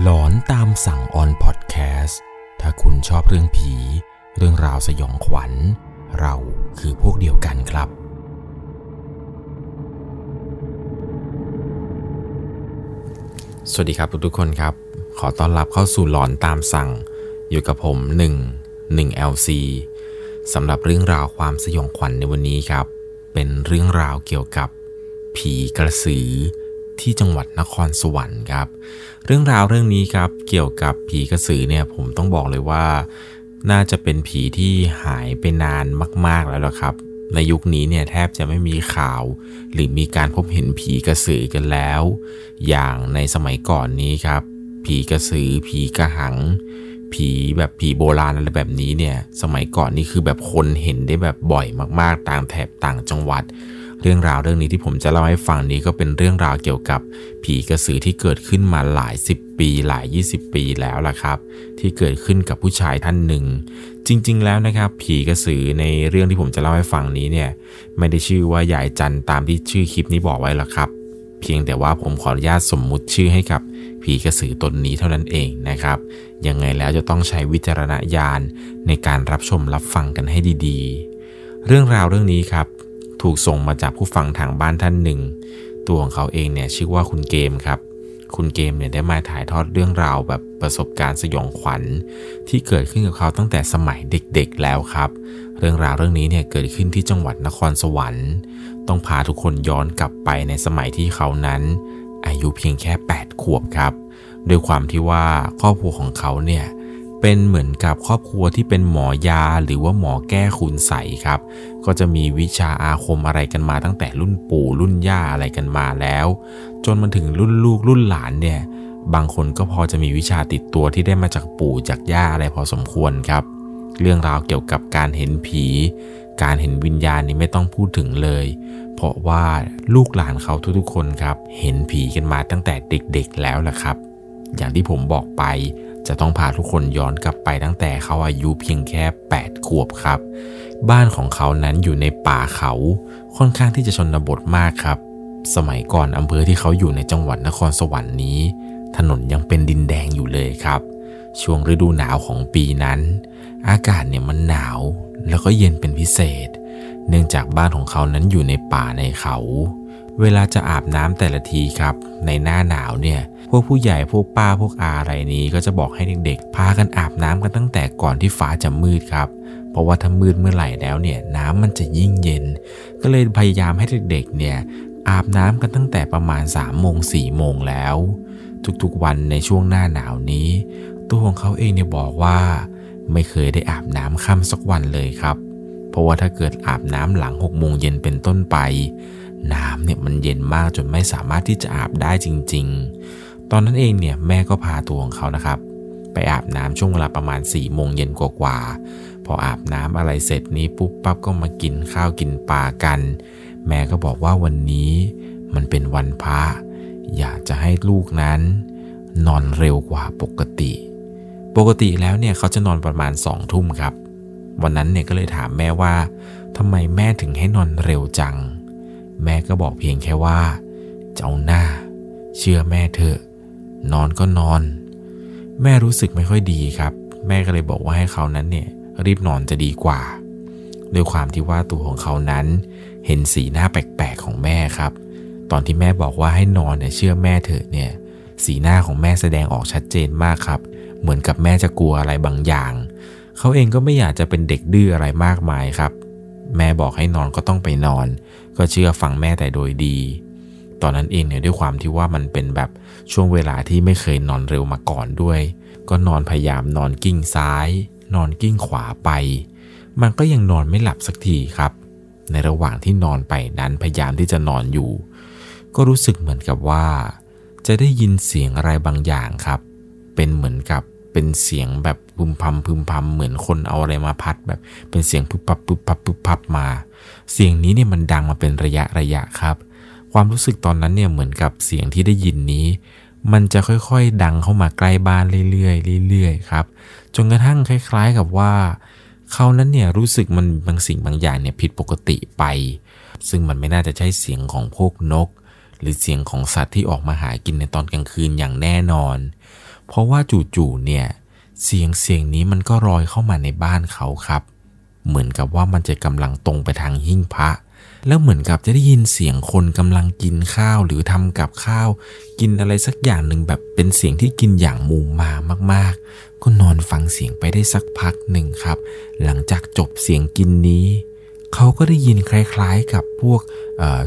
หลอนตามสั่งออนพอดแคสต์ถ้าคุณชอบเรื่องผี เรื่องราวสยองขวัญ เราคือพวกเดียวกันครับ สวัสดีครับทุกๆคนครับ ขอต้อนรับเข้าสู่หลอนตามสั่ง อยู่กับผม1 1 LC สำหรับเรื่องราวความสยองขวัญในวันนี้ครับ เป็นเรื่องราวเกี่ยวกับผีกระสือที่จังหวัดนครสวรรค์ครับ เรื่องราวเรื่องนี้ครับเกี่ยวกับผีกระสือเนี่ยผมต้องบอกเลยว่า น่าจะเป็นผีที่หายไปนานมาก ๆแล้วละครับ ในยุคนี้เนี่ยแทบจะไม่มีข่าว หรือมีการพบเห็นผีกระสือกันแล้ว อย่างในสมัยก่อนนี้ครับ ผีกระสือ ผีกระหัง ผีแบบผีโบราณอะไรแบบนี้เนี่ยสมัยก่อนนี่คือแบบคนเห็นได้แบบบ่อยมาก ๆ ต่างแถบต่างจังหวัด เรื่องราวเรื่องนี้ที่ผมจะเล่าให้ฟังนี้ก็เป็นเรื่องราวเกี่ยวกับผีกระสือที่เกิดขึ้นมาหลายสิบปีหลาย 20 ปีแล้วล่ะครับ ที่เกิดขึ้นกับผู้ชายท่านหนึ่ง จริง ๆ แล้วนะครับ ผีกระสือในเรื่องที่ผมจะเล่าให้ฟังนี้เนี่ยไม่ได้ชื่อว่ายายจันตามที่ชื่อคลิปนี้บอกไว้หรอกครับ เพียงแต่ว่าผมขออนุญาตสมมุติชื่อให้กับผีกระสือตนนี้เท่านั้นเองนะครับ ยังไงแล้วจะต้องใช้วิจารณญาณในการรับชมรับฟังกันให้ดี ๆ เรื่องราวเรื่องนี้ครับ ถูกส่งมาจากผู้ฟังทางบ้านท่านหนึ่ง ตัวของเขาเองเนี่ยชื่อว่าคุณเกมครับ คุณเกมเนี่ยได้มาถ่ายทอดเรื่องราวแบบประสบการณ์สยองขวัญ ที่เกิดขึ้นกับเขาตั้งแต่สมัยเด็กๆแล้วครับ เรื่องราวเรื่องนี้เนี่ยเกิดขึ้นที่จังหวัดนครสวรรค์ ต้องพาทุกคนย้อนกลับไปในสมัยที่เขานั้น อายุเพียงแค่ 8 ขวบครับด้วยความที่ว่าครอบครัวของเขาเนี่ยเป็นเหมือนกับครอบครัวที่เป็นหมอยาหรือว่าหมอแก้คุณใสครับ ก็จะมีวิชาอาคมอะไรกันมาตั้งแต่รุ่นปู่รุ่นย่าอะไรกันมาแล้ว จนมาถึงรุ่นลูกรุ่นหลานเนี่ย บางคนก็พอจะมีวิชาติดตัวที่ได้มาจากปู่จากย่าอะไรพอสมควรครับ เรื่องราวเกี่ยวกับการเห็นผี การเห็นวิญญาณนี่ไม่ต้องพูดถึงเลย เพราะว่าลูกหลานเขาทุกๆคนครับ เห็นผีกันมาตั้งแต่เด็กๆแล้วแหละครับ อย่างที่ผมบอกไปจะต้องพาทุกคนย้อนกลับไปตั้งแต่เขาอายุเพียงแค่ 8 ขวบครับ บ้านของเขานั้นอยู่ในป่าเขาค่อนข้างที่จะชนบทมากครับ สมัยก่อนอำเภอที่เขาอยู่ในจังหวัดนครสวรรค์นี้ ถนนยังเป็นดินแดงอยู่เลยครับ ช่วงฤดูหนาวของปีนั้น อากาศเนี่ยมันหนาวแล้วก็เย็นเป็นพิเศษ เนื่องจากบ้านของเขานั้นอยู่ในป่าในเขา เวลาจะอาบน้ำแต่ละทีครับ ในหน้าหนาวเนี่ย พวกผู้ใหญ่พวกป้าพวกอาอะไรนี้ ก็จะบอกให้เด็กๆพากันอาบน้ำกันตั้งแต่ก่อนที่ฟ้าจะมืดครับ เพราะว่าถ้ามืดเมื่อไหร่แล้วเนี่ยน้ำมันจะยิ่งเย็น ก็เลยพยายามให้เด็กๆเนี่ยอาบน้ำกันตั้งแต่ประมาณ3ามโมงสี่โมงแล้ว ทุกๆวันในช่วงหน้าหนาวนี้ ตัวของเขาเองเนี่ยบอกว่า ไม่เคยได้อาบน้ำค่ำสักวันเลยครับ เพราะว่าถ้าเกิดอาบน้ำหลัง6โมงเย็นเป็นต้นไป น้ำเนี่ยมันเย็นมากจนไม่สามารถที่จะอาบได้จริง ๆ ตอนนั้นเองเนี่ยแม่ก็พาตัวของเขานะครับ ไปอาบน้ำช่วงเวลาประมาณ4ี่โมงเย็นกว่าๆ ออาบน้ำอะไรเสร็จนี้ปุ๊บปั๊บก็มากินข้าวกินปลากัน แม่ก็บอกว่าวันนี้มันเป็นวันพระอยากจะให้ลูกนั้น นอนเร็วกว่าปกติ ปกติแล้วเนี่ยเขาจะนอนประมาณสองทุ่มครับ วันนั้นเนี่ยก็เลยถามแม่ว่าทำไมแม่ถึงให้นอนเร็วจัง แม่ก็บอกเพียงแค่ว่า เจ้าหน้า เชื่อแม่เถอะ นอนก็นอน แม่รู้สึกไม่ค่อยดีครับ แม่ก็เลยบอกว่าให้เขานั้นเนี่ย รีบนอนจะดีกว่า ด้วยความที่ว่าตัวของเขานั้น เห็นสีหน้าแปลกๆของแม่ครับ ตอนที่แม่บอกว่าให้นอนเนี่ยเชื่อแม่เถอะเนี่ย สีหน้าของแม่แสดงออกชัดเจนมากครับ เหมือนกับแม่จะกลัวอะไรบางอย่าง เขาเองก็ไม่อยากจะเป็นเด็กดื้ออะไรมากมายครับ แม่บอกให้นอนก็ต้องไปนอน ก็เชื่อฟังแม่แต่โดยดีตอนนั้นเองเนี่ยด้วยความที่ว่ามันเป็นแบบช่วงเวลาที่ไม่เคยนอนเร็วมาก่อนด้วย ก็นอนพยายามนอนกิ้งซ้าย นอนกิ้งขวาไป มันก็ยังนอนไม่หลับสักทีครับ ในระหว่างที่นอนไปนั้นพยายามที่จะนอนอยู่ ก็รู้สึกเหมือนกับว่า จะได้ยินเสียงอะไรบางอย่างครับ เป็นเหมือนกับเป็นเสียงแบบพึมพำพึมพำเหมือนคนเอาอะไรมาพัดแบบเป็นเสียงปุบปับปุบปับปุบปับมา เสียงนี้เนี่ยมันดังมาเป็นระยะระยะครับ ความรู้สึกตอนนั้นเนี่ยเหมือนกับเสียงที่ได้ยินนี้ มันจะค่อยๆ ดังเข้ามาใกล้บ้านเรื่อยๆเรื่อยๆครับจนกระทั่งคล้าย ๆกับว่าเขานั้นเนี่ยรู้สึกมันบางสิ่งบางอย่างเนี่ยผิดปกติไป ซึ่งมันไม่น่าจะใช่เสียงของพวกนก หรือเสียงของสัตว์ที่ออกมาหากินในตอนกลางคืนอย่างแน่นอน เพราะว่าจู่ๆเนี่ยเสียงเสียงนี้มันก็ลอยเข้ามาในบ้านเขาครับ เหมือนกับว่ามันจะกำลังตรงไปทางหิ้งพระ แล้วเหมือนกับจะได้ยินเสียงคนกำลังกินข้าวหรือทำกับข้าว กินอะไรสักอย่างหนึ่งแบบเป็นเสียงที่กินอย่างมูมามาก ๆ ก็นอนฟังเสียงไปได้สักพักหนึ่งครับ หลังจากจบเสียงกินนี้เขาก็ได้ยินคล้ายๆกับพวก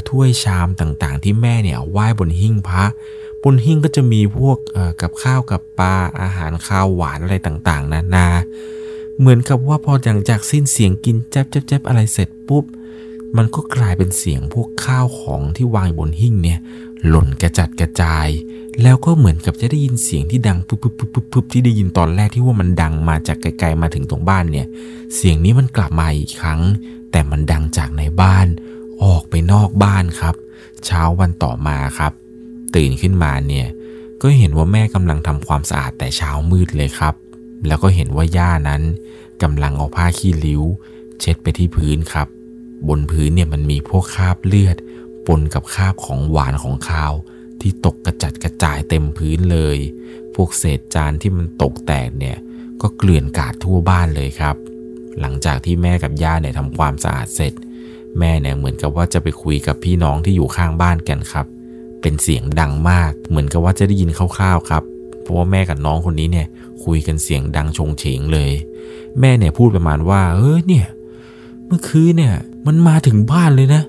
ถ้วยชามต่างๆ ที่แม่เนี่ยไหว้บนหิ้งพระบนหิ้งก็จะมีพวกกับข้าวกับปลาอาหารข้าวหวานอะไรต่างๆ นานา เหมือนกับว่าพอหลังจากสิ้นเสียงกินแจ๊บแจ๊บแจ๊บอะไรเสร็จปุ๊บ มันก็กลายเป็นเสียงพวกข้าวของที่วางบนหิ้งเนี่ยหล่นกระจัดกระจาย แล้วก็เหมือนกับจะได้ยินเสียงที่ดังปุ๊บปุ๊บปุ๊บปุ๊บที่ได้ยินตอนแรกที่ว่ามันดังมาจากไกลๆมาถึงตรงบ้านเนี่ย เสียงนี้มันกลับมาอีกครั้ง แต่มันดังจากในบ้าน ออกไปนอกบ้านครับ เช้าวันต่อมาครับ ตื่นขึ้นมาเนี่ยก็เห็นว่าแม่กำลังทำความสะอาดแต่เช้ามืดเลยครับ แล้วก็เห็นว่าย่านั้นกำลังเอาผ้าขี้ริ้ว เช็ดไปที่พื้นครับ บนพื้นเนี่ยมันมีพวกคราบเลือด ปนกับคราบของหวานของข้าว ที่ตกกระจัดกระจายเต็มพื้นเลย พวกเศษจานที่มันตกแตกเนี่ยก็เกลื่อนกาดทั่วบ้านเลยครับ หลังจากที่แม่กับย่าเนี่ยทำความสะอาดเสร็จ แม่เนี่ยเหมือนกับว่าจะไปคุยกับพี่น้องที่อยู่ข้างบ้านกันครับ เป็นเสียงดังมาก เหมือนกับว่าจะได้ยินคร่าวๆครับ เพราะว่าแม่กับน้องคนนี้เนี่ยคุยกันเสียงดังชงเฉงเลย แม่เนี่ยพูดประมาณว่า เออเนี่ย เมื่อคืนเนี่ย มันมาถึงบ้านเลยนะ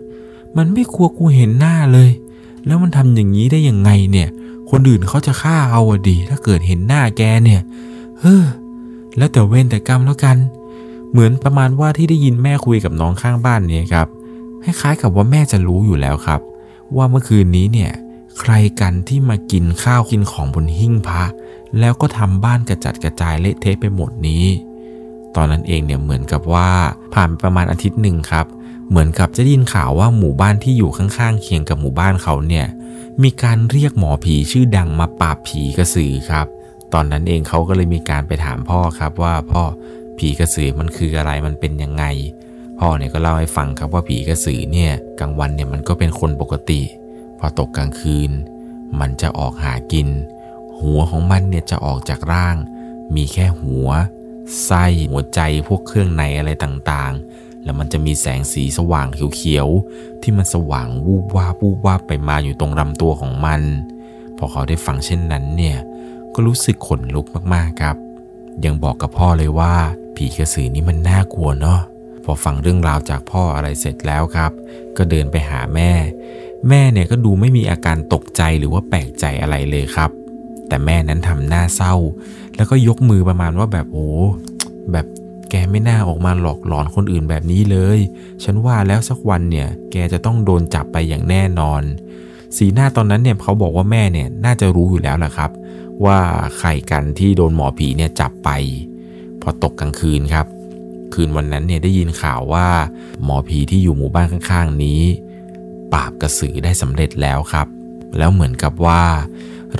มันไม่กลัวกูเห็นหน้าเลย แล้วมันทำอย่างนี้ได้ยังไงเนี่ย คนอื่นเขาจะฆ่าเอาอะดี ถ้าเกิดเห็นหน้าแกเนี่ย เฮ้อ แล้วแต่เว้นแต่กรรมแล้วกัน เหมือนประมาณว่าที่ได้ยินแม่คุยกับน้องข้างบ้านเนี่ยครับคล้ายๆกับว่าแม่จะรู้อยู่แล้วครับ ว่าเมื่อคืนนี้เนี่ย ใครกันที่มากินข้าวกินของบนหิ้งพระแล้วก็ทำบ้านกระจัดกระจายเละเทะไปหมดนี้ ตอนนั้นเองเนี่ยเหมือนกับว่าผ่านไปประมาณอาทิตย์หนึ่งครับ เหมือนกับจะได้ยินข่าวว่าหมู่บ้านที่อยู่ข้างๆเคียงกับหมู่บ้านเขาเนี่ยมีการเรียกหมอผีชื่อดังมาปราบผีกระสือครับ ตอนนั้นเองเขาก็เลยมีการไปถามพ่อครับว่าพ่อผีกระสือมันคืออะไรมันเป็นยังไง พ่อเนี่ยก็เล่าให้ฟังครับว่าผีกระสือเนี่ยกลางวันเนี่ยมันก็เป็นคนปกติ พอตกกลางคืน มันจะออกหากิน หัวของมันเนี่ยจะออกจากร่าง มีแค่หัว ไส้หัวใจพวกเครื่องในอะไรต่างๆ แล้วมันจะมีแสงสีสว่างเขียวๆที่มันสว่างวูบวาบวูบวาบไปมาอยู่ตรงลำตัวของมัน พอเขาได้ฟังเช่นนั้นเนี่ย ก็รู้สึกขนลุกมากๆครับ ยังบอกกับพ่อเลยว่า ผีกระสือนี่มันน่ากลัวเนาะพอฟังเรื่องราวจากพ่ออะไรเสร็จแล้วครับ ก็เดินไปหาแม่ แม่เนี่ยก็ดูไม่มีอาการตกใจหรือว่าแปลกใจอะไรเลยครับ แต่แม่นั้นทำหน้าเศร้า แล้วก็ยกมือประมาณว่าแบบโอ้แบบ แกไม่น่าออกมาหลอกหลอนคนอื่นแบบนี้เลย ฉันว่าแล้วสักวันเนี่ย แกจะต้องโดนจับไปอย่างแน่นอน สีหน้าตอนนั้นเนี่ยเขาบอกว่าแม่เนี่ยน่าจะรู้อยู่แล้วแหะครับ ว่าใครกันที่โดนหมอผีเนี่ยจับไป พอตกกลางคืนครับ คืนวันนั้นเนี่ยได้ยินข่าวว่าหมอผีที่อยู่หมู่บ้านข้างๆนี้ ปราบกระสือได้สำเร็จแล้วครับ แล้วเหมือนกับว่า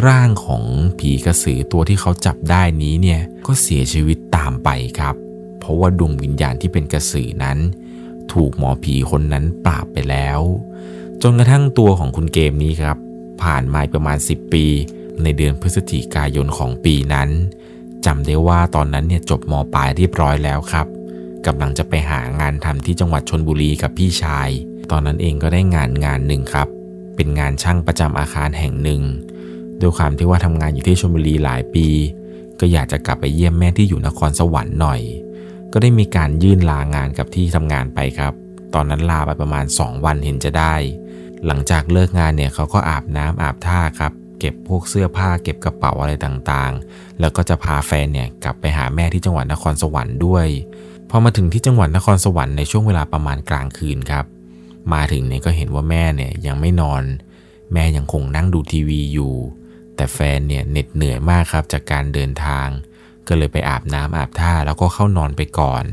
ร่างของผีกระสือตัวที่เขาจับได้นี้เนี่ยก็เสียชีวิตตามไปครับ ราะว่าดวงวิญญาณที่เป็นกระสือนั้น ถูกหมอผีคนนั้นปราบไปแล้ว จนกระทั่งตัวของคุณเกมนี้ครับ ผ่านมาประมาณ 10 ปี ในเดือนพฤศจิกายนของปีนั้นจำได้ว่าตอนนั้นเนี่ยจบมปลายเรียบร้อยแล้วครับกำลังจะไปหางานทำที่จังหวัดชนบุรีกับพี่ชาย ตอนนั้นเองก็ได้งานงานหนึ่งครับ เป็นงานช่างประจำอาคารแห่งหนึ่งด้วยความที่ว่าทำงานอยู่ที่ชลบุรีหลายปี ก็อยากจะกลับไปเยี่ยมแม่ที่อยู่นครสวรรค์หน่อย ก็ได้มีการยื่นลางานกับที่ทำงานไปครับ ตอนนั้นลาไปประมาณ 2 วันเห็นจะได้ หลังจากเลิกงานเนี่ยเขาก็อาบน้ำอาบท่าครับ เก็บพวกเสื้อผ้าเก็บกระเป๋าอะไรต่างๆ แล้วก็จะพาแฟนเนี่ยกลับไปหาแม่ที่จังหวัดนครสวรรค์ด้วยพอมาถึงที่จังหวัดนครสวรรค์ในช่วงเวลาประมาณกลางคืนครับ มาถึงเนี่ยก็เห็นว่าแม่เนี่ยยังไม่นอน แม่ยังคงนั่งดูทีวีอยู่ แต่แฟนเนี่ยเหน็ดเหนื่อยมากครับจากการเดินทาง ก็เลยไปอาบน้ำอาบท่าแล้วก็เข้านอนไปก่อน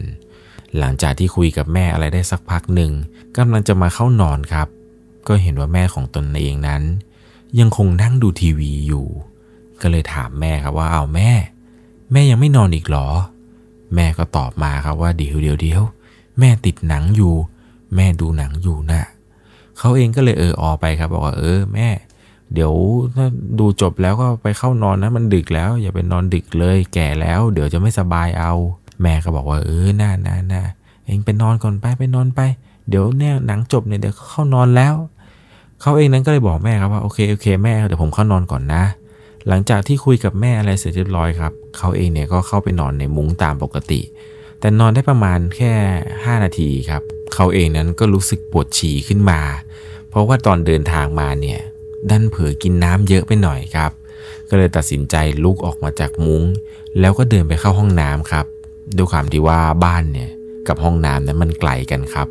หลังจากที่คุยกับแม่อะไรได้สักพักหนึ่งกำลังจะมาเข้านอนครับ ก็เห็นว่าแม่ของตนเองนั้น ยังคงนั่งดูทีวีอยู่ ก็เลยถามแม่ครับว่าเอาแม่ แม่ยังไม่นอนอีกหรอ แม่ก็ตอบมาครับว่าเดี๋ยวเดี๋ยวเดี๋ยวแม่ติดหนังอยู่ แม่ดูหนังอยู่นะเขาเองก็เลยเอออไปครับบอกว่าเออแม่ เดี๋ยวถ้าดูจบแล้วก็ไปเข้านอนนะมันดึกแล้ว อย่าไปนอนดึกเลย แก่แล้ว เดี๋ยวจะไม่สบายเอา แม่ก็บอกว่าเออน่าน่าน่าเองไปนอนก่อนไปไปนอนไป เดี๋ยวเนี่ยหนังจบเนี่ยเดี๋ยวเข้านอนแล้ว เขาเองนั้นก็เลยบอกแม่ครับว่าโอเคโอเคแม่เดี๋ยวผมเข้านอนก่อนนะ หลังจากที่คุยกับแม่อะไรเสร็จเรียบร้อยครับเขาเองเนี่ยก็เข้าไปนอนในมุ้งตามปกติ แต่นอนได้ประมาณแค่ 5 นาทีครับเขาเองนั้นก็รู้สึกปวดฉี่ขึ้นมา เพราะว่าตอนเดินทางมาเนี่ย ดันเผลอกินน้ำเยอะไปหน่อยครับ ก็เลยตัดสินใจลุกออกมาจากมุง้ง แล้วก็เดินไปเข้าห้องน้ำครับด้วยความที่ว่าบ้านเนี่ยกับห้องน้ำนั้นมันไกลกันครับ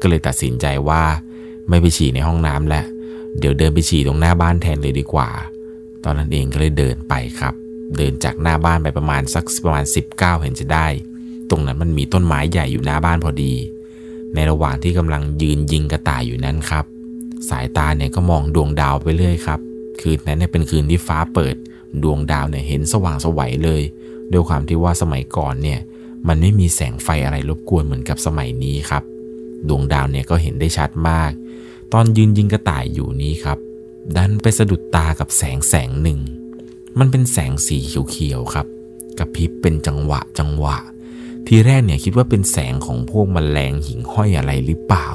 ก็เลยตัดสินใจว่าไม่ไปฉี่ในห้องน้ำแล้วเดี๋ยวเดินไปฉี่ตรงหน้าบ้านแทนเลยดีกว่า ตอนนั้นเองก็เลยเดินไปครับ เดินจากหน้าบ้านไปประมาณสักประมาณ 19 เห็นจะได้ ตรงนั้นมันมีต้นไม้ใหญ่อยู่หน้าบ้านพอดี ในระหว่างที่กำลังยืนยิงกระต่ายอยู่นั้นครับ สายตาเนี่ยก็มองดวงดาวไปเรื่อยครับ คืนนั้นเนี่ยเป็นคืนที่ฟ้าเปิด ดวงดาวเนี่ยเห็นสว่างสวัยเลยด้วยความที่ว่าสมัยก่อนเนี่ยมันไม่มีแสงไฟอะไรรบกวนเหมือนกับสมัยนี้ครับ ดวงดาวเนี่ยก็เห็นได้ชัดมาก ตอนยืนยิงกระต่ายอยู่นี้ครับ ดันไปสะดุดตากับแสงแสงหนึ่ง มันเป็นแสงสีเขียวๆครับกระพริบเป็นจังหวะจังหวะ ทีแรกเนี่ยคิดว่าเป็นแสงของพวกมแมลงหิ่งห้อยอะไรหรือเปล่า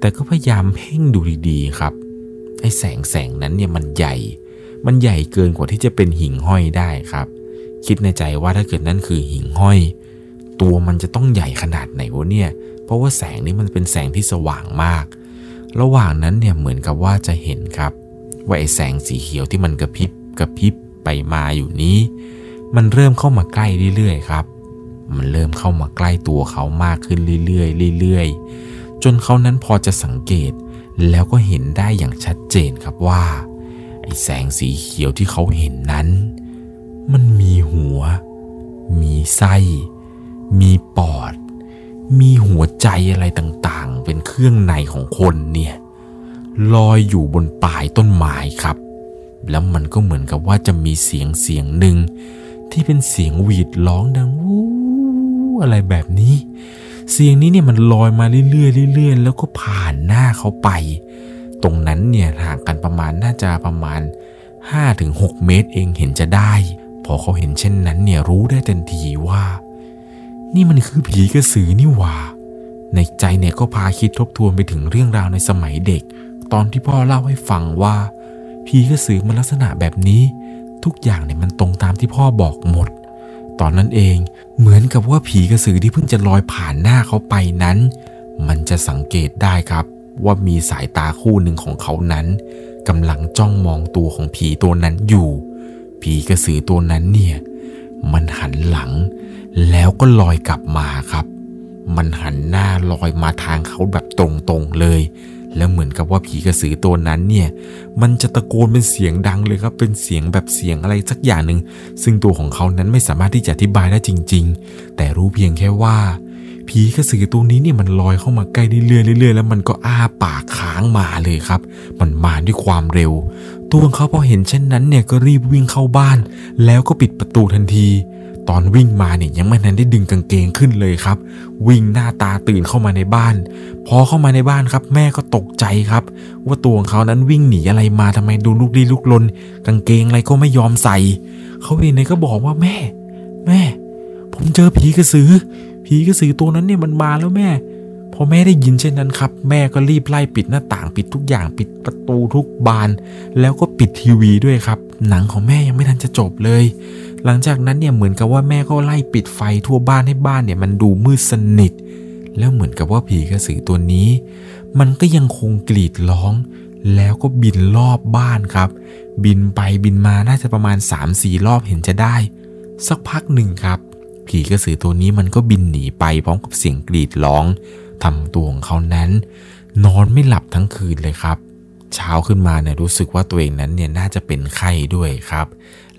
แต่ก็พยายามเพ่งดูดีๆครับ ไอ้แสงแสงนั้นเนี่ยมันใหญ่ มันใหญ่เกินกว่าที่จะเป็นหิ่งห้อยได้ครับ คิดในใจว่าถ้าเกิดนั่นคือหิ่งห้อย ตัวมันจะต้องใหญ่ขนาดไหนวะเนี่ย เพราะว่าแสงนี้มันเป็นแสงที่สว่างมาก ระหว่างนั้นเนี่ยเหมือนกับว่าจะเห็นครับ ว่าไอ้แสงสีเขียวที่มันกระพริบกระพริบไปมาอยู่นี้ มันเริ่มเข้ามาใกล้เรื่อยๆครับ มันเริ่มเข้ามาใกล้ตัวเขามากขึ้นเรื่อยๆเรื่อยๆ จนเขานั้นพอจะสังเกต แล้วก็เห็นได้อย่างชัดเจนครับว่า ไอ้แสงสีเขียวที่เขาเห็นนั้น มันมีหัว มีไส้ มีปอด มีหัวใจอะไรต่างๆ เป็นเครื่องในของคนเนี่ยลอยอยู่บนปลายต้นไม้ครับ แล้วมันก็เหมือนกับว่าจะมีเสียงเสียงหนึ่งที่เป็นเสียงหวีดร้องดังวู้อะไรแบบนี้ เสียงนี้เนี่ยมันลอยมาเรื่อยๆเรื่อยๆ แล้วก็ผ่านหน้าเขาไป ตรงนั้นเนี่ยห่างกันประมาณน่าจะประมาณ 5-6 เมตรเองเห็นจะได้ พอเขาเห็นเช่นนั้นเนี่ยรู้ได้ทันทีว่า นี่มันคือผีกระสือนี่หว่า ในใจเนี่ยก็พาคิดทบทวนไปถึงเรื่องราวในสมัยเด็ก ตอนที่พ่อเล่าให้ฟังว่าผีกระสือมันลักษณะแบบนี้ ทุกอย่างเนี่ยมันตรงตามที่พ่อบอกหมด ตอนนั้นเอง เหมือนกับว่าผีกระสือที่เพิ่งจะลอยผ่านหน้าเขาไปนั้น มันจะสังเกตได้ครับ ว่ามีสายตาคู่หนึ่งของเขานั้นกำลังจ้องมองตัวของผีตัวนั้นอยู่ ผีกระสือตัวนั้นเนี่ย มันหันหลัง แล้วก็ลอยกลับมาครับ มันหันหน้าลอยมาทางเขาแบบตรงๆเลย แล้วเหมือนกับว่าผีกระสือตัวนั้นเนี่ย มันจะตะโกนเป็นเสียงดังเลยครับ เป็นเสียงแบบเสียงอะไรสักอย่างหนึ่ง ซึ่งตัวของเขานั้นไม่สามารถที่จะอธิบายได้จริง ๆ แต่รู้เพียงแค่ว่า ผีกระสือตัวนี้เนี่ยมันลอยเข้ามาใกล้เรื่อยๆเรื่อยๆแล้วมันก็อ้าปากค้างมาเลยครับ มันมาด้วยความเร็ว ตัวของเขาพอเห็นเช่นนั้นเนี่ยก็รีบวิ่งเข้าบ้าน แล้วก็ปิดประตูทันที ตอนวิ่งมาเนี่ยยังไม่ทันได้ดึงกางเกงขึ้นเลยครับ วิ่งหน้าตาตื่นเข้ามาในบ้าน พอเข้ามาในบ้านครับ แม่ก็ตกใจครับ ว่าตัวของเขานั้นวิ่งหนีอะไรมาทำไมดูลุกลี้ลุกลน กางเกงอะไรก็ไม่ยอมใส่ เขาเองเนี่ยก็บอกว่าแม่ แม่ ผมเจอผีกระสือ ผีกระสือตัวนั้นเนี่ยมันมาแล้วแม่พอแม่ได้ยินเช่นนั้นครับ แม่ก็รีบไล่ปิดหน้าต่างปิดทุกอย่างปิดประตูทุกบาน แล้วก็ปิดทีวีด้วยครับ หนังของแม่ยังไม่ทันจะจบเลย หลังจากนั้นเนี่ยเหมือนกับว่าแม่ก็ไล่ปิดไฟทั่วบ้านให้บ้านเนี่ยมันดูมืดสนิท แล้วเหมือนกับว่าผีกระสือตัวนี้ มันก็ยังคงกรีดร้อง แล้วก็บินรอบบ้านครับ บินไปบินมาน่าจะประมาณ 3-4 รอบเห็นจะได้ สักพักหนึ่งครับผีกระสือตัวนี้มันก็บินหนีไปพร้อมกับเสียงกรีดร้องทำตัวของเขานั้น นอนไม่หลับทั้งคืนเลยครับ เช้าขึ้นมาเนี่ยรู้สึกว่าตัวเองนั้นเนี่ยน่าจะเป็นไข้ด้วยครับ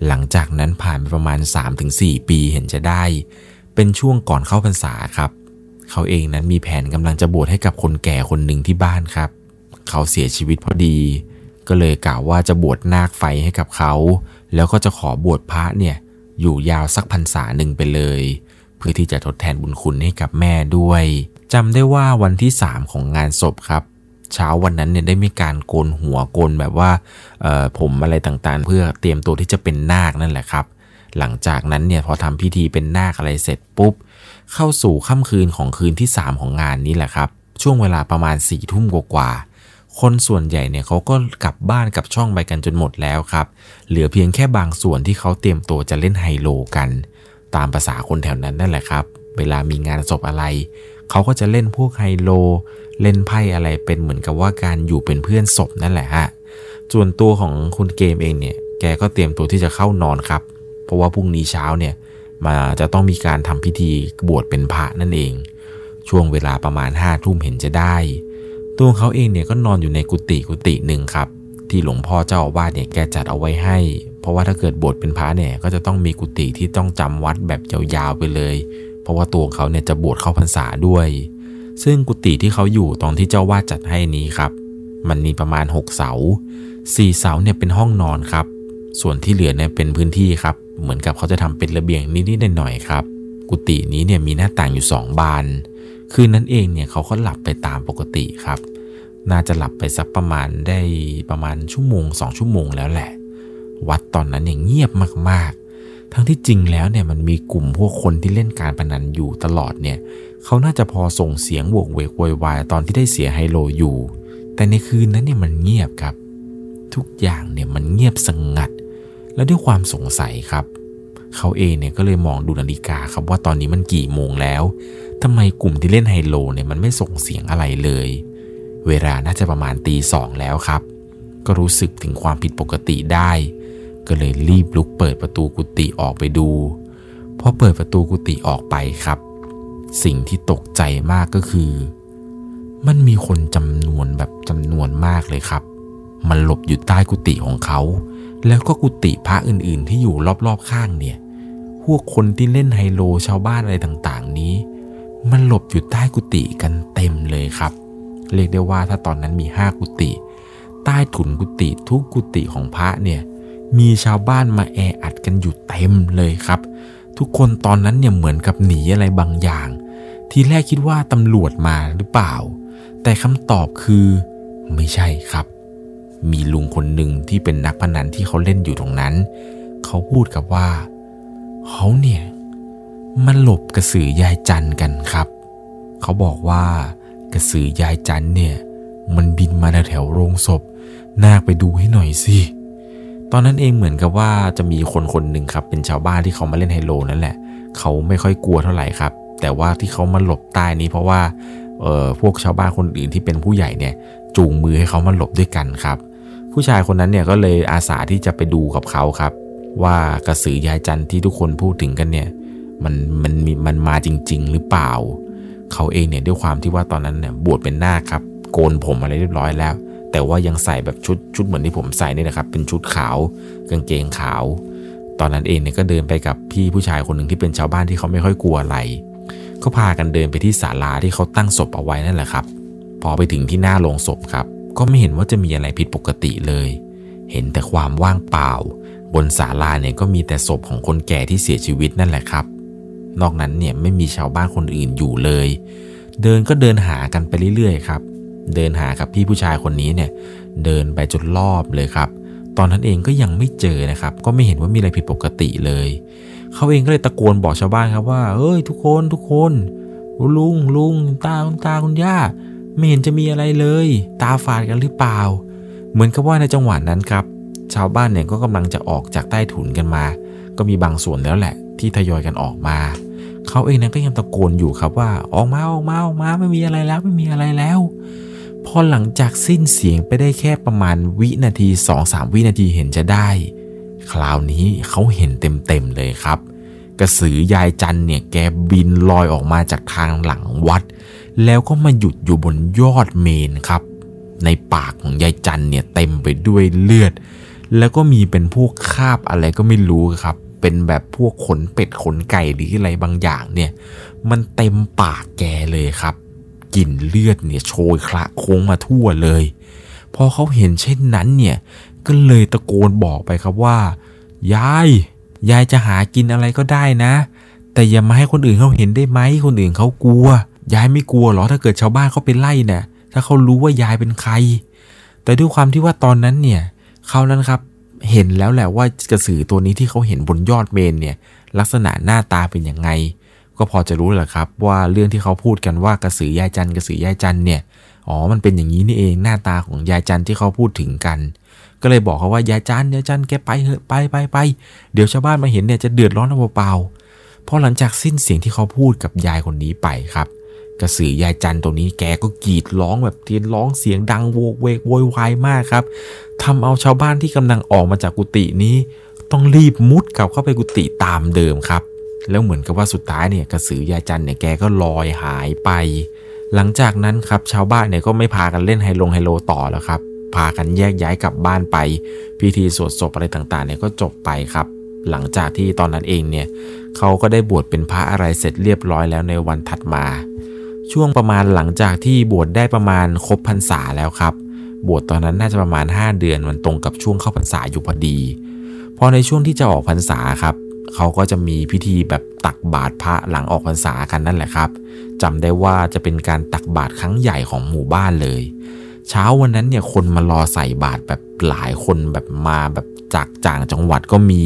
หลังจากนั้นผ่านไปประมาณ 3-4 ปีเห็นจะได้ เป็นช่วงก่อนเข้าพรรษาครับ เขาเองนั้นมีแผนกำลังจะบวชให้กับคนแก่คนหนึ่งที่บ้านครับ เขาเสียชีวิตพอดี ก็เลยกล่าวว่าจะบวชนาคไฟให้กับเขา แล้วก็จะขอบวชพระเนี่ยอยู่ยาวสักพรรษาหนึ่งไปเลย เพื่อที่จะทดแทนบุญคุณให้กับแม่ด้วยจำได้ว่าวันที่ 3 ของงานศพครับ เช้าวันนั้นเนี่ยได้มีการโกนหัวโกนแบบว่าผมอะไรต่างๆ เพื่อเตรียมตัวที่จะเป็นนาคนั่นแหละครับ หลังจากนั้นเนี่ยพอทำพิธีเป็นนาคอะไรเสร็จปุ๊บ เข้าสู่ค่ำคืนของคืนที่ 3 ของงานนี้แหละครับ ช่วงเวลาประมาณ4ี่ทุ่มกว่าคนส่วนใหญ่เนี่ยเขาก็กลับบ้านกับช่องไปกันจนหมดแล้วครับ เหลือเพียงแค่บางส่วนที่เขาเตรียมตัวจะเล่นไฮโลกัน ตามภาษาคนแถวนั้นนั่นแหละครับ เวลามีงานศพอะไร เขาก็จะเล่นพวกไฮโล เล่นไพ่อะไรเป็นเหมือนกับว่าการอยู่เป็นเพื่อนศพนั่นแหละฮะส่วนตัวของคุณเกมเองเนี่ย แกก็เตรียมตัวที่จะเข้านอนครับ เพราะว่าพรุ่งนี้เช้าเนี่ยมาจะต้องมีการทำพิธีบวชเป็นพระนั่นเอง ช่วงเวลาประมาณห้าทุ่มเห็นจะได้ ตัวเขาเองเนี่ยก็นอนอยู่ในกุฏิกุฏิหนึ่งครับ ที่หลวงพ่อเจ้าอาวาสเนี่ยแกจัดเอาไว้ให้ เพราะว่าถ้าเกิดบวชเป็นพระเนี่ยก็จะต้องมีกุฏิที่ต้องจำวัดแบบยาวๆไปเลย เพราะว่าตัวเขาเนี่ยจะบวชเข้าพรรษาด้วย ซึ่งกุฏิที่เขาอยู่ตอนที่เจ้าวาดจัดให้นี้ครับ มันมีประมาณ 6 เสาสี่เสาเนี่ยเป็นห้องนอนครับ ส่วนที่เหลือเนี่ยเป็นพื้นที่ครับ เหมือนกับเขาจะทำเป็นระเบียงนิดๆหน่อยๆครับ กุฏินี้เนี่ยมีหน้าต่างอยู่ 2 บาน คืนนั้นเองเนี่ยเขาก็หลับไปตามปกติครับ น่าจะหลับไปสักประมาณได้ประมาณชั่วโมงสองชั่วโมงแล้วแหละ วัดตอนนั้นเนี่ยเงียบมากๆ ทั้งที่จริงแล้วเนี่ยมันมีกลุ่มพวกคนที่เล่นการพนันอยู่ตลอดเนี่ยเขาน่าจะพอส่งเสียงโวกเวกโวยวายตอนที่ได้เสียไฮโลอยู่ แต่ในคืนนั้นเนี่ยมันเงียบครับ ทุกอย่างเนี่ยมันเงียบสงงัด และด้วยความสงสัยครับ เขาเองเนี่ยก็เลยมองดูนาฬิกาครับว่าตอนนี้มันกี่โมงแล้วทำไมกลุ่มที่เล่นไฮโลเนี่ยมันไม่ส่งเสียงอะไรเลย เวลาน่าจะประมาณตีสองแล้วครับ ก็รู้สึกถึงความผิดปกติได้ ก็เลยรีบลุกเปิดประตูกุฏิออกไปดูพอเปิดประตูกุฏิออกไปครับ สิ่งที่ตกใจมากก็คือ มันมีคนจำนวนแบบจำนวนมากเลยครับ มันหลบอยู่ใต้กุฏิของเขา แล้วก็กุฏิพระอื่นๆ ที่อยู่รอบๆข้างเนี่ย พวกคนที่เล่นไฮโลชาวบ้านอะไรต่างๆ นี้ มันหลบอยู่ใต้กุฏิกันเต็มเลยครับ เรียกได้ว่าถ้าตอนนั้นมีห้ากุฏิใต้ถุนกุฏิทุกกุฏิของพระเนี่ย มีชาวบ้านมาแออัดกันอยู่เต็มเลยครับ ทุกคนตอนนั้นเนี่ยเหมือนกับหนีอะไรบางอย่าง ทีแรกคิดว่าตำรวจมาหรือเปล่า แต่คำตอบคือไม่ใช่ครับ มีลุงคนหนึ่งที่เป็นนักพนันที่เขาเล่นอยู่ตรงนั้น เขาพูดกับว่าเขาเนี่ยมันหลบกระสือยายจันกันครับ เขาบอกว่ากระสือยายจันเนี่ย มันบินมาแถวโรงศพนาคไปดูให้หน่อยสิ ตอนนั้นเองเหมือนกับว่าจะมีคนคนหนึ่งครับเป็นชาวบ้านที่เขามาเล่นไฮโลนั่นแหละ เขาไม่ค่อยกลัวเท่าไหร่ครับ แต่ว่าที่เขามาหลบใต้นี้เพราะว่าเอ่อพวกชาวบ้านคนอื่นที่เป็นผู้ใหญ่เนี่ยจูงมือให้เขามาหลบด้วยกันครับ ผู้ชายคนนั้นเนี่ยก็เลยอาสาที่จะไปดูกับเขาครับ ว่ากระสือยายจันที่ทุกคนพูดถึงกันเนี่ยมันมันมันมาจริง ๆ หรือเปล่า เขาเองเนี่ยด้วยความที่ว่าตอนนั้นเนี่ยบวชเป็นนาคครับโกนผมอะไรเรียบร้อยแล้ว แต่ว่ายังใส่แบบชุดชุดเหมือนที่ผมใส่นี่นะครับ เป็นชุดขาวกางเกงขาว ตอนนั้นเองเนี่ยก็เดินไปกับพี่ผู้ชายคนหนึ่งที่เป็นชาวบ้านที่เขาไม่ค่อยกลัวอะไร ก็พากันเดินไปที่ศาลาที่เขาตั้งศพเอาไว้นั่นแหละครับ พอไปถึงที่หน้าโรงศพครับ ก็ไม่เห็นว่าจะมีอะไรผิดปกติเลย เห็นแต่ความว่างเปล่า บนศาลาเนี่ยก็มีแต่ศพของคนแก่ที่เสียชีวิตนั่นแหละครับ นอกนั้นเนี่ยไม่มีชาวบ้านคนอื่นอยู่เลย เดินก็เดินหากันไปเรื่อยๆครับ เดินหากับพี่ผู้ชายคนนี้เนี่ยเดินไปจนรอบเลยครับ ตอนนั้นเองก็ยังไม่เจอนะครับ ก็ไม่เห็นว่ามีอะไรผิดปกติเลย เขาเองก็เลยตะโกนบอกชาวบ้านครับว่าเอ้ยทุกคนทุกคนลุงลุงตาคุณตาคุณย่าไม่เห็นจะมีอะไรเลย ตาฝาดกันหรือเปล่า เหมือนกับว่าในจังหวะนั้นครับ ชาวบ้านเนี่ยก็กำลังจะออกจากใต้ถุนกันมา ก็มีบางส่วนแล้วแหละ ที่ทยอยกันออกมา เขาเองนั้นก็ยังตะโกนอยู่ครับว่า ออกมาออกมาออกมาไม่มีอะไรแล้วไม่มีอะไรแล้ว พอหลังจากสิ้นเสียงไปได้แค่ประมาณวินาทีสองสามวินาทีเห็นจะได้ คราวนี้เขาเห็นเต็มๆเลยครับ กระสือยายจันเนี่ยแกบินลอยออกมาจากทางหลังวัด แล้วก็มาหยุดอยู่บนยอดเมนครับ ในปากของยายจันเนี่ยเต็มไปด้วยเลือด แล้วก็มีเป็นพวกคาบอะไรก็ไม่รู้ครับ เป็นแบบพวกขนเป็ดขนไก่หรืออะไรบางอย่างเนี่ย มันเต็มปากแกเลยครับ กลิ่นเลือดเนี่ยโชยคละโค้งมาทั่วเลย พอเขาเห็นเช่นนั้นเนี่ยก็เลยตะโกนบอกไปครับว่า ยาย ยายจะหากินอะไรก็ได้นะ แต่อย่ามาให้คนอื่นเขาเห็นได้ไหมคนอื่นเขากลัว ยายไม่กลัวหรอถ้าเกิดชาวบ้านเขาไปไล่เนี่ยถ้ถ้าเขารู้ว่ายายเป็นใคร แต่ด้วยความที่ว่าตอนนั้นเนี่ยเขานั้นครับเห็นแล้วแหละว่ากระสือตัวนี้ที่เขาเห็นบนยอดเมนเนี่ยลักษณะหน้าตาเป็นยังไง ก็พอจะรู้แหละครับว่าเรื่องที่เขาพูดกันว่ากระสือยายจันกระสือยายจันเนี่ยอ๋อมันเป็นอย่างนี้นี่เองหน้าตาของยายจันที่เขาพูดถึงกัน ก็เลยบอกเขาว่ายายจันยายจันแกไปเถอะไปไปไปเดี๋ยวชาวบ้านมาเห็นเนี่ยจะเดือดร้อนเอาเปล่าพอหลังจากสิ้นเสียงที่เขาพูดกับยายคนนี้ไปครับ กระสือยายจันตัวนี้แกก็กรีดร้องแบบเทียนร้องเสียงดังโวกเวกโวยวายมากครับทำเอาชาวบ้านที่กำลังออกมาจากกุฏินี้ ต้องรีบมุดกลับเข้าไปกุฏิตามเดิมครับ แล้วเหมือนกับว่าสุดท้ายเนี่ยกระสือยายจันเนี่ยแกก็ลอยหายไป หลังจากนั้นครับชาวบ้านเนี่ยก็ไม่พากันเล่นไฮโลงไฮโลต่อแล้วครับ พากันแยกย้ายกลับบ้านไป พิธีสวดศพอะไรต่างๆเนี่ยก็จบไปครับ หลังจากที่ตอนนั้นเองเนี่ยเขาก็ได้บวชเป็นพระอะไรเสร็จเรียบร้อยแล้วในวันถัดมา ช่วงประมาณหลังจากที่บวชได้ประมาณครบพรรษาแล้วครับ บวชตอนนั้นน่าจะประมาณ 5 เดือนมันตรงกับช่วงเข้าพรรษาอยู่พอดีพอในช่วงที่จะออกพรรษาครับ เขาก็จะมีพิธีแบบตักบาตรพระหลังออกพรรษากันนั่นแหละครับจำได้ว่าจะเป็นการตักบาตรครั้งใหญ่ของหมู่บ้านเลย เช้าวันนั้นเนี่ยคนมารอใส่บาตรแบบหลายคนแบบมาแบบจากจ่างจังหวัดก็มี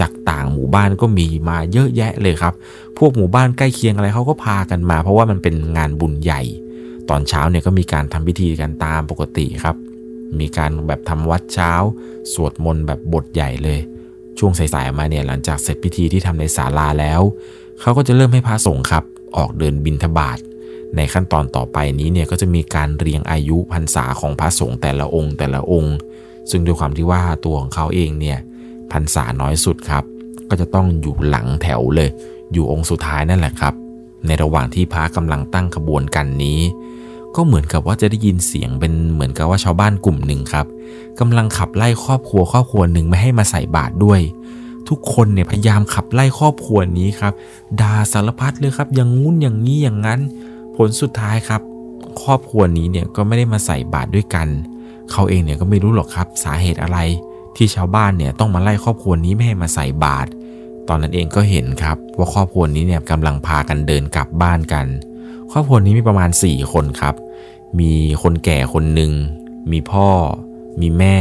จากต่างหมู่บ้านก็มีมาเยอะแยะเลยครับ พวกหมู่บ้านใกล้เคียงอะไรเขาก็พากันมา เพราะว่ามันเป็นงานบุญใหญ่ ตอนเช้าเนี่ยก็มีการทำพิธีกันตามปกติครับ มีการแบบทำวัดเช้า สวดมนต์แบบบทใหญ่เลย ช่วงสายๆมาเนี่ยหลังจากเสร็จพิธีที่ทำในศาลาแล้ว เขาก็จะเริ่มให้พระสงฆ์ครับ ออกเดินบินทบาทในขั้นตอนต่อไปนี้เนี่ยก็จะมีการเรียงอายุพรรษาของพระสงฆ์แต่ละองค์แต่ละองค์ ซึ่งด้วยความที่ว่าตัวของเขาเองเนี่ยพรรษาน้อยสุดครับ ก็จะต้องอยู่หลังแถวเลย อยู่องค์สุดท้ายนั่นแหละครับ ในระหว่างที่พระกำลังตั้งขบวนกันนี้ ก็เหมือนกับว่าจะได้ยินเสียงเป็นเหมือนกับว่าชาวบ้านกลุ่มหนึ่งครับกำลังขับไล่ครอบครัวครอบครัวหนึ่งไม่ให้มาใส่บาตรด้วย ทุกคนเนี่ยพยายามขับไล่ครอบครัวนี้ครับด่าสารพัดเลยครับอย่างงุ้นอย่างนี้อย่างนั้น ผลสุดท้ายครับ ครอบครัวนี้เนี่ยก็ไม่ได้มาใส่บาตรด้วยกัน เขาเองเนี่ยก็ไม่รู้หรอกครับสาเหตุอะไร ที่ชาวบ้านเนี่ยต้องมาไล่ครอบครัวนี้ไม่ให้มาใส่บาตรตอนนั้นเองก็เห็นครับว่าครอบครัวนี้เนี่ยกำลังพากันเดินกลับบ้านกัน ครอบครัวนี้มีประมาณ 4 คนครับ มีคนแก่คนหนึ่ง มีพ่อ มีแม่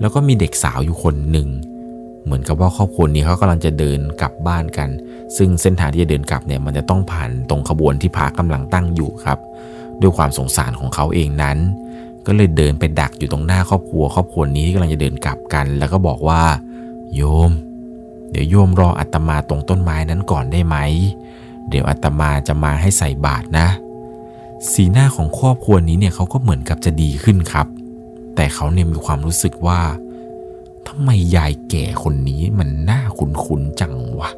แล้วก็มีเด็กสาวอยู่คนหนึ่ง เหมือนกับว่าครอบครัวนี้เขากำลังจะเดินกลับบ้านกัน ซึ่งเส้นทางที่จะเดินกลับเนี่ยมันจะต้องผ่านตรงขบวนที่พระกำลังตั้งอยู่ครับ ด้วยความสงสารของเขาเองนั้น ก็เลยเดินไปดักอยู่ตรงหน้าครอบครัว ครอบครัวนี้ที่กำลังจะเดินกลับกัน แล้วก็บอกว่า โยม เดี๋ยวโยมรออาตมาตรงต้นไม้นั้นก่อนได้ไหม เดี๋ยวอาตมาจะมาให้ใส่บาตรนะ สีหน้าของครอบครัวนี้เนี่ยเขาก็เหมือนกับจะดีขึ้นครับ แต่เขาเนี่ยมีความรู้สึกว่าทำไมยายแก่คนนี้มันน่าคุ้นๆจังวะ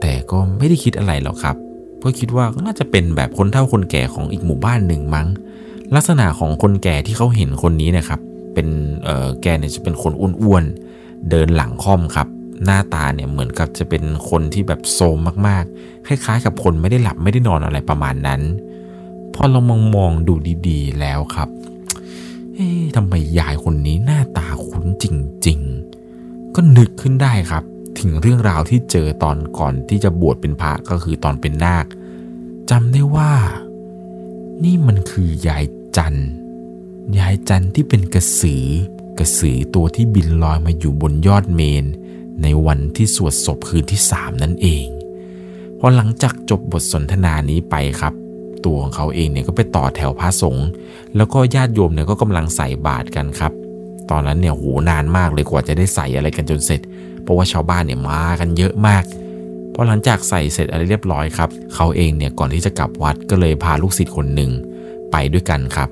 แต่ก็ไม่ได้คิดอะไรหรอกครับเพราะคิดว่าน่าจะเป็นแบบคนเฒ่าคนแก่ของอีกหมู่บ้านหนึ่งมั้ง ลักษณะของคนแก่ที่เขาเห็นคนนี้นะครับ เป็นเอ่อแกเนี่ยจะเป็นคนอ้วนๆ เดินหลังค่อมครับ หน้าตาเนี่ยเหมือนกับจะเป็นคนที่แบบโซมมากๆ คล้ายๆ กับคนไม่ได้หลับไม่ได้นอนอะไรประมาณนั้น พอเรามองมองดูดีๆแล้วครับ เอ๊ะทำไมยายคนนี้หน้าตาคุ้นจริง ๆ ก็นึกขึ้นได้ครับ ถึงเรื่องราวที่เจอตอนก่อนที่จะบวชเป็นพระก็คือตอนเป็นนาคจำได้ว่า นี่มันคือยายจันยายจันที่เป็นกระสือกระสือตัวที่บินลอยมาอยู่บนยอดเมน ในวันที่สวดศพคืนที่สามนั่นเองพอหลังจากจบบทสนทนานี้ไปครับ ตัวของเขาเองเนี่ยก็ไปต่อแถวพระสงฆ์แล้วก็ญาติโยมเนี่ยก็กำลังใส่บาตรกันครับ ตอนนั้นเนี่ยโหนานมากเลยกว่าจะได้ใส่อะไรกันจนเสร็จ เพราะว่าชาวบ้านเนี่ยมากันเยอะมากพอหลังจากใส่เสร็จอะไรเรียบร้อยครับ เขาเองเนี่ยก่อนที่จะกลับวัดก็เลยพาลูกศิษย์คนหนึ่งไปด้วยกันครับ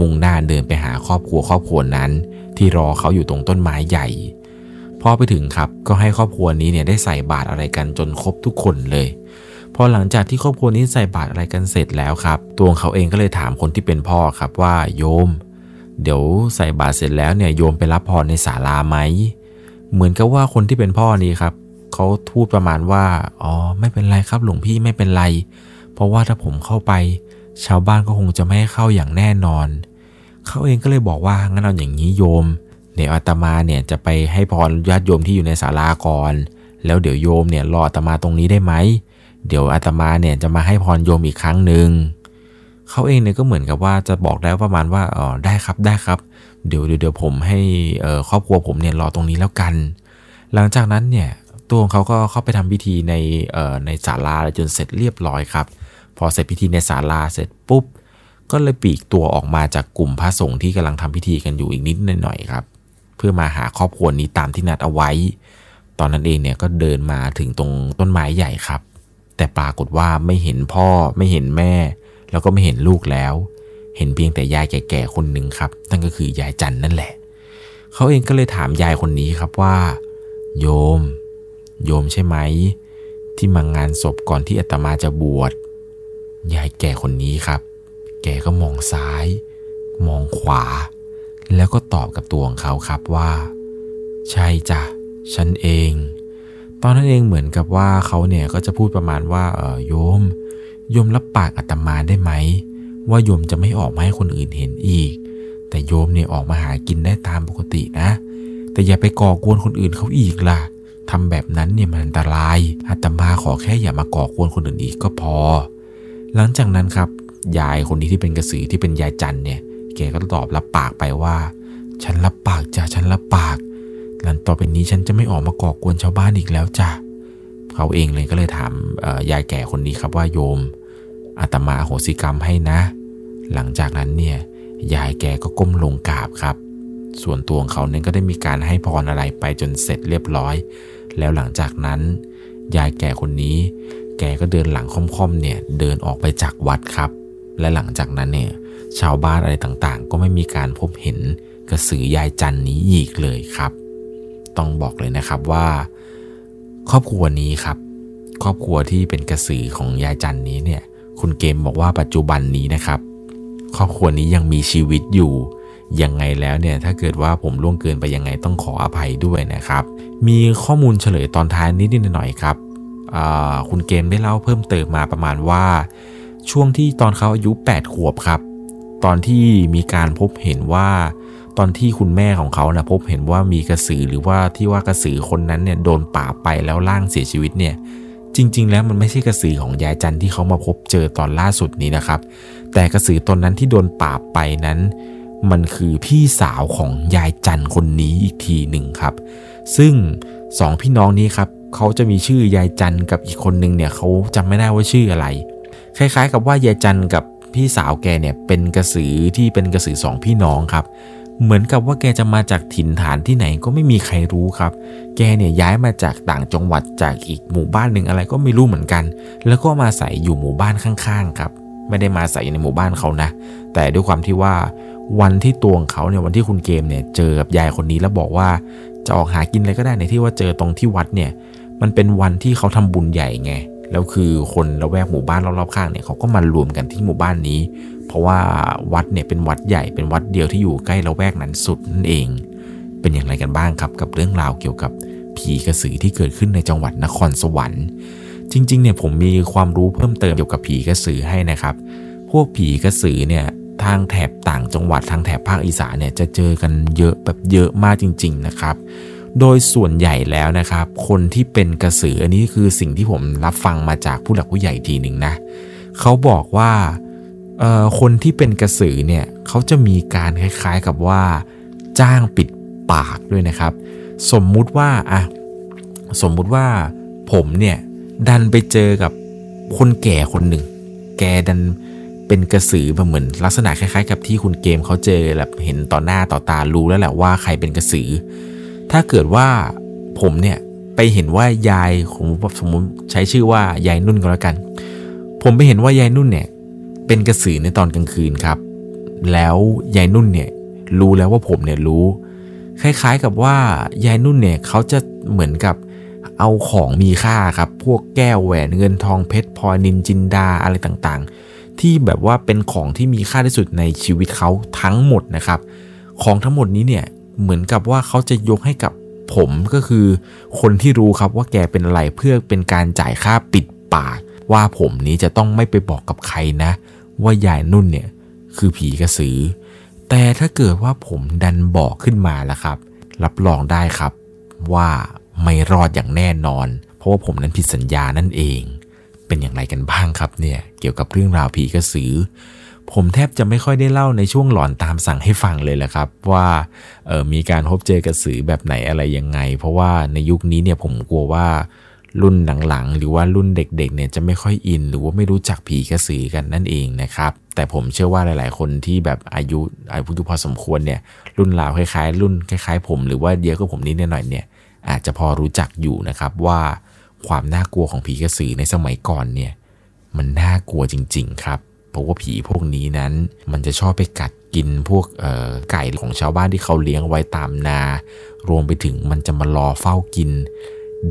มุ่งหน้าเดินไปหาครอบครัวครอบครัวนั้น ที่รอเขาอยู่ตรงต้นไม้ใหญ่พอไปถึงครับก็ให้ครอบครัวนี้เนี่ยได้ใส่บาตรอะไรกันจนครบทุกคนเลย พอหลังจากที่ครอบครัวนี้ใส่บาตรอะไรกันเสร็จแล้วครับ ตัวเขาเองก็เลยถามคนที่เป็นพ่อครับว่าโยม เดี๋ยวใส่บาตรเสร็จแล้วเนี่ยโยมไปรับพรในศาลาไหม เหมือนกับว่าคนที่เป็นพ่อนี้ครับเขาพูดประมาณว่าอ๋อไม่เป็นไรครับหลวงพี่ไม่เป็นไร เพราะว่าถ้าผมเข้าไป ชาวบ้านก็คงจะไม่ให้เข้าอย่างแน่นอน เขาเองก็เลยบอกว่างั้นเอาอย่างนี้โยมเดี๋ยวอาตมาเนี่ยจะไปให้พรญาติโยมที่อยู่ในศาลาก่อน แล้วเดี๋ยวโยมเนี่ยรออาตมาตรงนี้ได้ไหม เดี๋ยวอาตมาเนี่ยจะมาให้พรโยมอีกครั้งหนึ่งเขาเองเนี่ยก็เหมือนกับว่าจะบอกได้ประมาณว่าอ๋อได้ครับได้ครับ เดี๋ยวเดี๋ยวผมให้ครอบครัวผมเนี่ยรอตรงนี้แล้วกัน หลังจากนั้นเนี่ยตัวของเขาก็เข้าไปทำพิธีในในศาลาจนเสร็จเรียบร้อยครับ พอเสร็จพิธีในศาลาเสร็จปุ๊บ ก็เลยปีกตัวออกมาจากกลุ่มพระสงฆ์ที่กำลังทำพิธีกันอยู่อีกนิดหน่อยครับ เพื่อมาหาครอบครัวนี้ตามที่นัดเอาไว้ ตอนนั้นเองเนี่ยก็เดินมาถึงตรงต้นไม้ใหญ่ครับ แต่ปรากฏว่าไม่เห็นพ่อไม่เห็นแม่ แล้วก็ไม่เห็นลูกแล้ว เห็นเพียงแต่ยายแก่ๆคนหนึ่งครับ นั่นก็คือยายจันนั่นแหละ เขาเองก็เลยถามยายคนนี้ครับว่า โยม โยมใช่ไหม ที่มางานศพก่อนที่อาตมาจะบวชยายแก่คนนี้ครับ แกก็มองซ้าย มองขวา แล้วก็ตอบกับตัวของเขาครับว่า ใช่จ้ะฉันเอง ตอนนั้นเองเหมือนกับว่าเขาเนี่ยก็จะพูดประมาณว่าเออโยม โยมรับปากอาตมาได้ไหม ว่าโยมจะไม่ออกมาให้คนอื่นเห็นอีก แต่โยมเนี่ยออกมาหากินได้ตามปกตินะ แต่อย่าไปก่อกวนคนอื่นเขาอีกล่ะทำแบบนั้นเนี่ยมันอันตรายอาตมาขอแค่อย่ามาก่อกวนคนอื่นอีกก็พอ หลังจากนั้นครับยายคนนี้ที่เป็นกระสือที่เป็นยายจันเนี่ยแกก็ตอบรับปากไปว่า ฉันรับปากจ้ะฉันรับปาก หลังต่อไปนี้ฉันจะไม่ออกมาก่อกวนชาวบ้านอีกแล้วจ้ะเขาเองเลยก็เลยถามยายแก่คนนี้ครับว่าโยมอาตมาโหสิกรรมให้นะ หลังจากนั้นเนี่ยยายแกก็ก้มลงกราบครับ ส่วนตัวของเขาเนี่ยก็ได้มีการให้พรอะไรไปจนเสร็จเรียบร้อย แล้วหลังจากนั้น ยายแก่คนนี้ แกก็เดินหลังค่อมๆเนี่ยเดินออกไปจากวัดครับ และหลังจากนั้นเนี่ยชาวบ้านอะไรต่างๆ ก็ไม่มีการพบเห็นกระสือยายจันนี้อีกเลยครับ ต้องบอกเลยนะครับว่า ครอบครัวนี้ครับ ครอบครัวที่เป็นกระสือของยายจันนี้เนี่ย คุณเกมบอกว่าปัจจุบันนี้นะครับ ครอบครัวนี้ยังมีชีวิตอยู่ยังไงแล้วเนี่ยถ้าเกิดว่าผมล่วงเกินไปยังไงต้องขออภัยด้วยนะครับ มีข้อมูลเฉลยตอนท้ายนิดหน่อยครับคุณเกมได้เล่าเพิ่มเติมมาประมาณว่า ช่วงที่ตอนเขาอายุ 8 ขวบครับ ตอนที่มีการพบเห็นว่า ตอนที่คุณแม่ของเขานะพบเห็นว่ามีกระสือหรือว่าที่ว่ากระสือคนนั้นเนี่ยโดนป่าไปแล้วล่างเสียชีวิตเนี่ยจริง ๆ แล้วมันไม่ใช่กระสือของยายจันที่เขามาพบเจอตอนล่าสุดนี้นะครับ แต่กระสือตนนั้นที่โดนป่าไปนั้น มันคือพี่สาวของยายจันคนนี้อีกทีหนึ่งครับ ซึ่งสองพี่น้องนี้ครับเขาจะมีชื่อยายจันกับอีกคนนึงเนี่ยเขาจำไม่ได้ว่าชื่ออะไร คล้าย ๆ กับว่ายายจันกับพี่สาวแกเนี่ยเป็นกระสือที่เป็นกระสือสองพี่น้องครับ เหมือนกับว่าแกจะมาจากถิ่นฐานที่ไหนก็ไม่มีใครรู้ครับ แกเนี่ยย้ายมาจากต่างจังหวัดจากอีกหมู่บ้านหนึ่งอะไรก็ไม่รู้เหมือนกัน แล้วก็มาใส่อยู่หมู่บ้านข้างๆครับ ไม่ได้มาใส่ในหมู่บ้านเขานะ แต่ด้วยความที่ว่าวันที่ตัวของเขาเนี่ยวันที่คุณเกมเนี่ยเจอกับยายคนนี้แล้วบอกว่าจะออกหากินอะไรก็ได้ในที่ว่าเจอตรงที่วัดเนี่ย มันเป็นวันที่เขาทำบุญใหญ่ไงแล้วคือคนละแวกหมู่บ้านรอบๆข้างเนี่ยเขาก็มารวมกันที่หมู่บ้านนี้ เพราะว่าวัดเนี่ยเป็นวัดใหญ่เป็นวัดเดียวที่อยู่ใกล้ละแวกนั้นสุดนั่นเอง เป็นอย่างไรกันบ้างครับกับเรื่องราวเกี่ยวกับผีกระสือที่เกิดขึ้นในจังหวัดนครสวรรค์ จริงๆเนี่ยผมมีความรู้เพิ่มเติมเกี่ยวกับผีกระสือให้นะครับ พวกผีกระสือเนี่ยทางแถบต่างจังหวัดทางแถบภาคอีสานเนี่ยจะเจอกันเยอะแบบเยอะมากจริง ๆนะครับ โดยส่วนใหญ่แล้วนะครับ คนที่เป็นกระสืออันนี้คือสิ่งที่ผมรับฟังมาจากผู้หลักผู้ใหญ่ทีหนึ่งนะเขาบอกว่า คนที่เป็นกระสือเนี่ยเขาจะมีการคล้ายๆกับว่า จ้างปิดปากด้วยนะครับ สมมุติว่าอะสมมุติว่าผมเนี่ยดันไปเจอกับคนแก่คนหนึ่ง แกดันเป็นกระสือเหมือนลักษณะคล้ายๆ กับที่คุณเกมเขาเจอแบบเห็นต่อหน้าต่อตารู้แล้วแหละว่าใครเป็นกระสือ ถ้าเกิดว่าผมเนี่ยไปเห็นว่ายายผมสมมติใช้ชื่อว่ายายนุ่นก็แล้วกัน ผมไปเห็นว่ายายนุ่นเนี่ย เป็นกระสือในตอนกลางคืนครับ แล้วยายนุ่นเนี่ยรู้แล้วว่าผมเนี่ยรู้ คล้ายๆกับว่ายายนุ่นเนี่ยเขาจะเหมือนกับเอาของมีค่าครับ พวกแก้วแหวนเงินทองเพชรพลอยนินจินดาอะไรต่างๆ ที่แบบว่าเป็นของที่มีค่าที่สุดในชีวิตเขาทั้งหมดนะครับ ของทั้งหมดนี้เนี่ยเหมือนกับว่าเขาจะยกให้กับผมก็คือ คนที่รู้ครับว่าแกเป็นอะไรเพื่อเป็นการจ่ายค่าปิดปาก ว่าผมนี้จะต้องไม่ไปบอกกับใครนะ ว่ายายนุ่นเนี่ยคือผีกระสือ แต่ถ้าเกิดว่าผมดันบอกขึ้นมาแล้วครับ รับรองได้ครับว่าไม่รอดอย่างแน่นอน เพราะว่าผมนั้นผิดสัญญานั่นเอง เป็นอย่างไรกันบ้างครับเนี่ยเกี่ยวกับเรื่องราวผีกระสือ ผมแทบจะไม่ค่อยได้เล่าในช่วงหลอนตามสั่งให้ฟังเลยแหละครับ ว่าเออมีการพบเจอกระสือแบบไหนอะไรยังไง เพราะว่าในยุคนี้เนี่ยผมกลัวว่า รุ่นหลังๆ หรือว่ารุ่นเด็กๆเนี่ยจะไม่ค่อยอิน หรือว่าไม่รู้จักผีกระสือกันนั่นเองนะครับ แต่ผมเชื่อว่าหลายๆ คนที่แบบอายุอายุพอสมควรเนี่ยรุ่นราวคล้ายๆ รุ่นคล้ายๆ ผม หรือว่าเดียวกับผมนิดหน่อยเนี่ยอาจจะพอรู้จักอยู่นะครับว่าความน่ากลัวของผีกระสือในสมัยก่อนเนี่ยมันน่ากลัวจริง ๆ ครับเพราะว่าผีพวกนี้นั้น มันจะชอบไปกัดกินพวกไก่ของชาวบ้านที่เขาเลี้ยงไว้ตามนา รวมไปถึงมันจะมารอเฝ้ากิน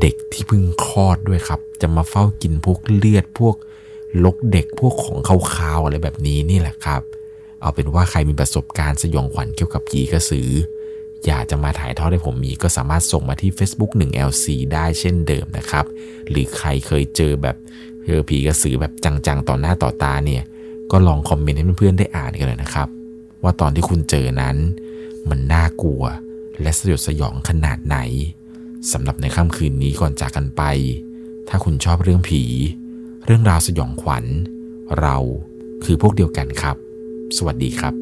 เด็กที่เพิ่งคลอดด้วยครับ จะมาเฝ้ากินพวกเลือดพวกลกเด็กพวกของคาวๆอะไรแบบนี้นี่แหละครับ เอาเป็นว่าใครมีประสบการณ์สยองขวัญเกี่ยวกับผีกระสือ อยากจะมาถ่ายทอดให้ผมมีก็สามารถส่งมาที่ Facebook 1LC ได้เช่นเดิมนะครับ หรือใครเคยเจอแบบเจอผีกระสือแบบจังๆ ต่อหน้าต่อตาเนี่ย ก็ลองคอมเมนต์ให้เพื่อนๆได้อ่านกันเลยนะครับ ว่าตอนที่คุณเจอนั้น มันน่ากลัว และสยดสยองขนาดไหน สำหรับในค่ำคืนนี้ก่อนจากกันไป ถ้าคุณชอบเรื่องผี เรื่องราวสยองขวัญ เราคือพวกเดียวกันครับ สวัสดีครับ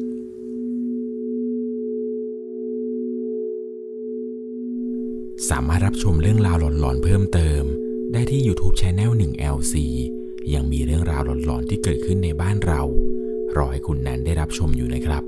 สามารถรับชมเรื่องราวหลอนๆเพิ่มเติม ได้ที่ YouTube Channel 1 LC ยังมีเรื่องราวหลอนๆที่เกิดขึ้นในบ้านเรา รอให้คุณนั้นได้รับชมอยู่นะครับ